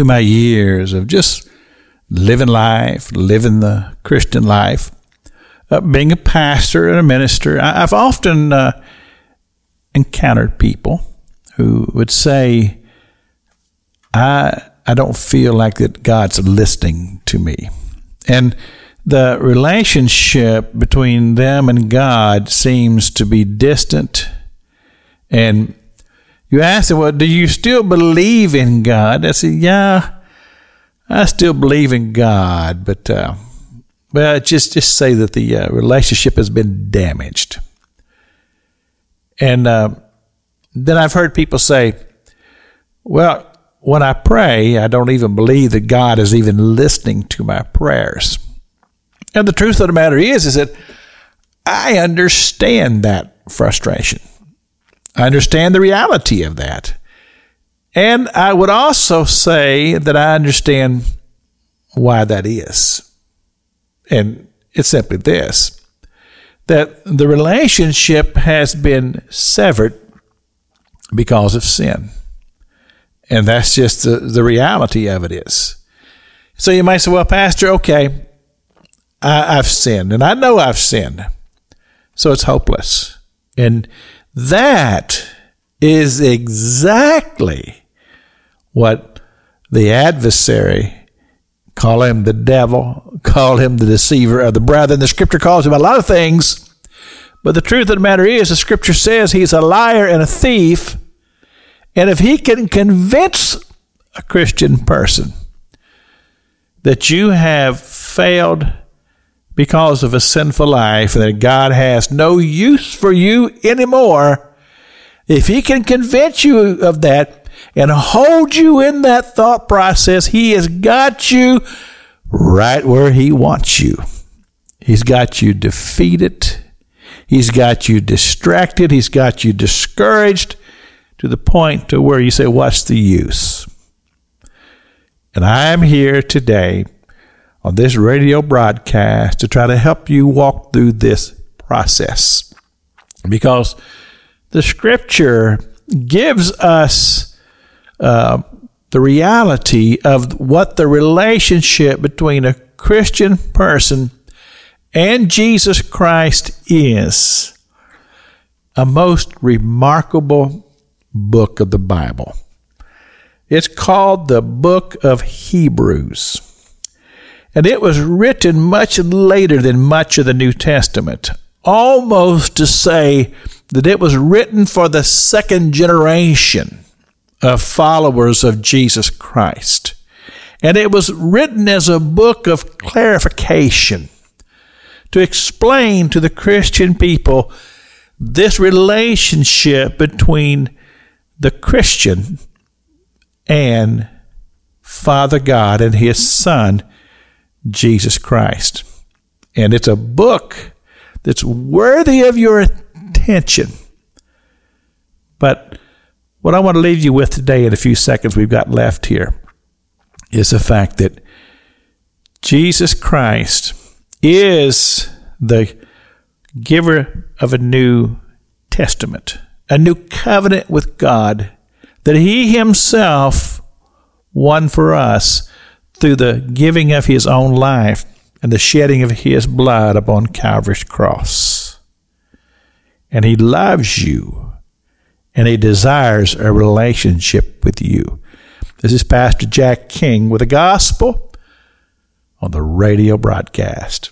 through my years of just living life, living the Christian life, uh, being a pastor and a minister, I, have often uh, encountered people who would say, I, I don't feel like that God's listening to me. And the relationship between them and God seems to be distant. And you ask them, well, do you still believe in God? I said, yeah, I still believe in God, but uh, well, just just say that the uh, relationship has been damaged. And uh, then I've heard people say, well, when I pray, I don't even believe that God is even listening to my prayers. And the truth of the matter is, is that I understand that frustration. I understand the reality of that. And I would also say that I understand why that is. And it's simply this that the relationship has been severed because of sin. And that's just the, the reality of it is. So you might say, well, Pastor, okay, I, I've sinned, and I know I've sinned. So it's hopeless. And that is exactly what the adversary call him the devil, call him the deceiver of the brethren. The scripture calls him a lot of things, but the truth of the matter is, the scripture says he's a liar and a thief. And if he can convince a Christian person that you have failed because of a sinful life that God has no use for you anymore, if He can convince you of that and hold you in that thought process, He has got you right where He wants you. He's got you defeated. He's got you distracted. He's got you discouraged to the point to where you say, What's the use? And I'm here today on this radio broadcast to try to help you walk through this process. Because the scripture gives us uh, the reality of what the relationship between a Christian person and Jesus Christ is. A most remarkable book of the Bible. It's called the book of Hebrews and it was written much later than much of the New Testament, almost to say that it was written for the second generation of followers of Jesus Christ. And it was written as a book of clarification to explain to the Christian people this relationship between the Christian and Father God and His Son, Jesus Christ. And it's a book that's worthy of your attention. But what I want to leave you with today in a few seconds we've got left here is the fact that Jesus Christ is the giver of a new testament, a new covenant with God that He Himself won for us through the giving of his own life and the shedding of his blood upon Calvary's cross. And he loves you and he desires a relationship with you. This is Pastor Jack King with the gospel on the radio broadcast.